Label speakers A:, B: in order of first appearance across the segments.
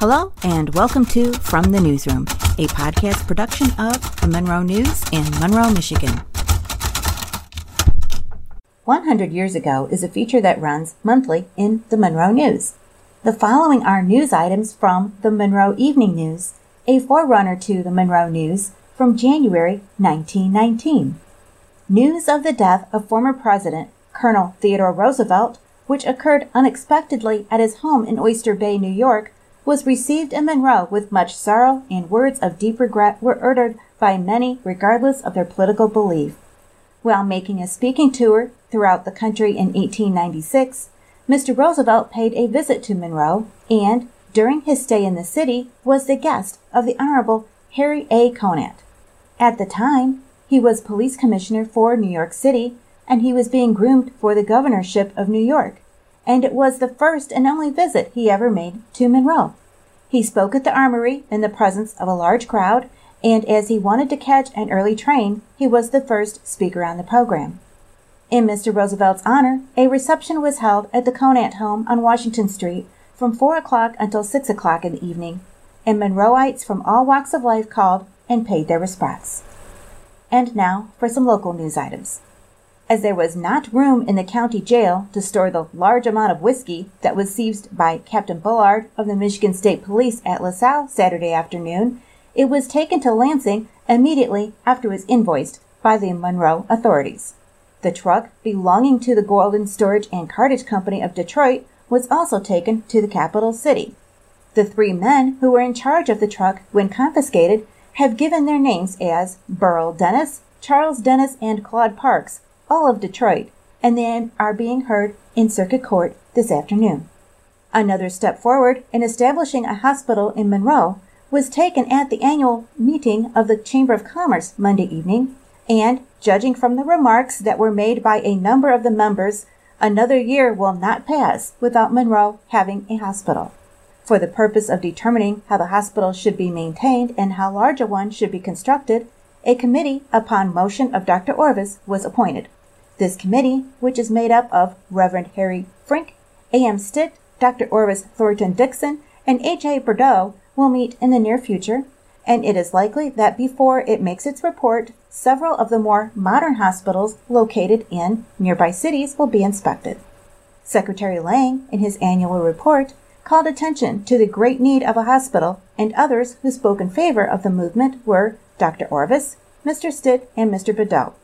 A: Hello, and welcome to From the Newsroom, a podcast production of the Monroe News in Monroe, Michigan. 100 Years Ago is a feature that runs monthly in the Monroe News. The following are news items from the Monroe Evening News, a forerunner to the Monroe News from January 1919. News of the death of former President Colonel Theodore Roosevelt, which occurred unexpectedly at his home in Oyster Bay, New York, was received in Monroe with much sorrow, and words of deep regret were uttered by many regardless of their political belief. While making a speaking tour throughout the country in 1896, Mr. Roosevelt paid a visit to Monroe and, during his stay in the city, was the guest of the Honorable Harry A. Conant. At the time, he was police commissioner for New York City and he was being groomed for the governorship of New York, and it was the first and only visit he ever made to Monroe. He spoke at the armory in the presence of a large crowd, and as he wanted to catch an early train, he was the first speaker on the program. In Mr. Roosevelt's honor, a reception was held at the Conant home on Washington Street from 4 o'clock until 6 o'clock in the evening, and Monroeites from all walks of life called and paid their respects. And now for some local news items as there was not room in the county jail to store the large amount of whiskey that was seized by Captain Bullard of the Michigan State Police at LaSalle Saturday afternoon, it was taken to Lansing immediately after it was invoiced by the Monroe authorities. The truck belonging to the Golden Storage and Cartage Company of Detroit was also taken to the capital city. The three men who were in charge of the truck when confiscated have given their names as Burl Dennis, Charles Dennis, and Claude Parks, all of Detroit, and they are being heard in circuit court this afternoon. Another step forward in establishing a hospital in Monroe was taken at the annual meeting of the Chamber of Commerce Monday evening, and judging from the remarks that were made by a number of the members, another year will not pass without Monroe having a hospital. For the purpose of determining how the hospital should be maintained and how large a one should be constructed, a committee upon motion of Dr. Orvis was appointed. This committee, which is made up of Reverend Harry Frink, A.M. Stitt, Dr. Orvis Thornton Dixon, and H.A. Bordeaux, will meet in the near future, and it is likely that before it makes its report, several of the more modern hospitals located in nearby cities will be inspected. Secretary Lang, in his annual report, called attention to the great need of a hospital, and others who spoke in favor of the movement were Dr. Orvis, Mr. Stitt, and Mr. Bordeaux.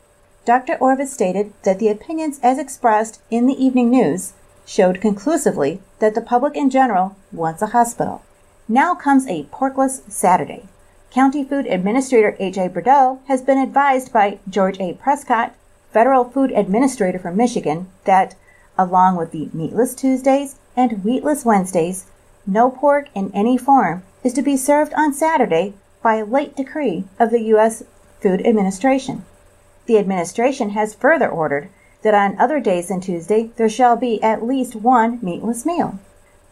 A: Dr. Orvis stated that the opinions as expressed in the evening news showed conclusively that the public in general wants a hospital. Now comes a porkless Saturday. County Food Administrator H.A. Bordeaux has been advised by George A. Prescott, Federal Food Administrator for Michigan, that, along with the meatless Tuesdays and wheatless Wednesdays, no pork in any form is to be served on Saturday by a late decree of the U.S. Food Administration. The administration has further ordered that on other days than Tuesday there shall be at least one meatless meal.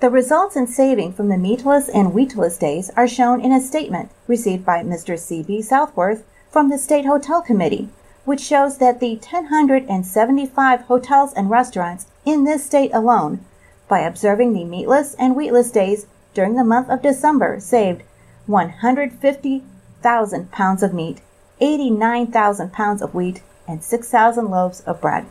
A: The results in saving from the meatless and wheatless days are shown in a statement received by Mr. C.B. Southworth from the State Hotel Committee, which shows that the 1,075 hotels and restaurants in this state alone, by observing the meatless and wheatless days during the month of December, saved 150,000 pounds of meat 89,000 pounds of wheat, and 6,000 loaves of bread.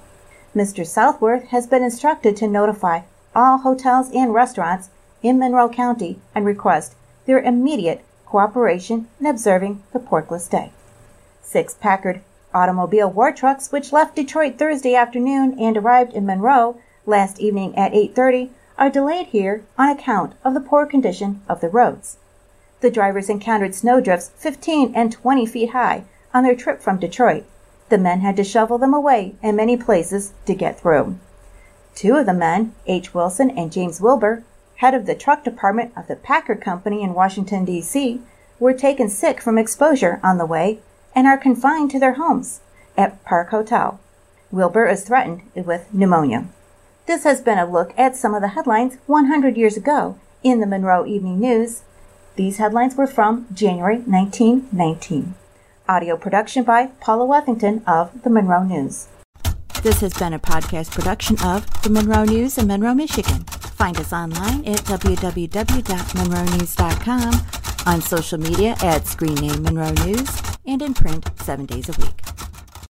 A: Mr. Southworth has been instructed to notify all hotels and restaurants in Monroe County and request their immediate cooperation in observing the Porkless Day. Six Packard automobile war trucks which left Detroit Thursday afternoon and arrived in Monroe last evening at 8:30 are delayed here on account of the poor condition of the roads. The drivers encountered snowdrifts 15 and 20 feet high on their trip from Detroit. The men had to shovel them away in many places to get through. Two of the men, H. Wilson and James Wilbur, head of the truck department of the Packard Company in Washington, D.C., were taken sick from exposure on the way and are confined to their homes at Park Hotel. Wilbur is threatened with pneumonia. This has been a look at some of the headlines 100 years ago in the Monroe Evening News. These headlines were from January 1919. Audio production by Paula Wethington of the Monroe News. This has been a podcast production of the Monroe News in Monroe, Michigan. Find us online at www.monroenews.com, on social media at Screen Name Monroe News, and in print seven days a week.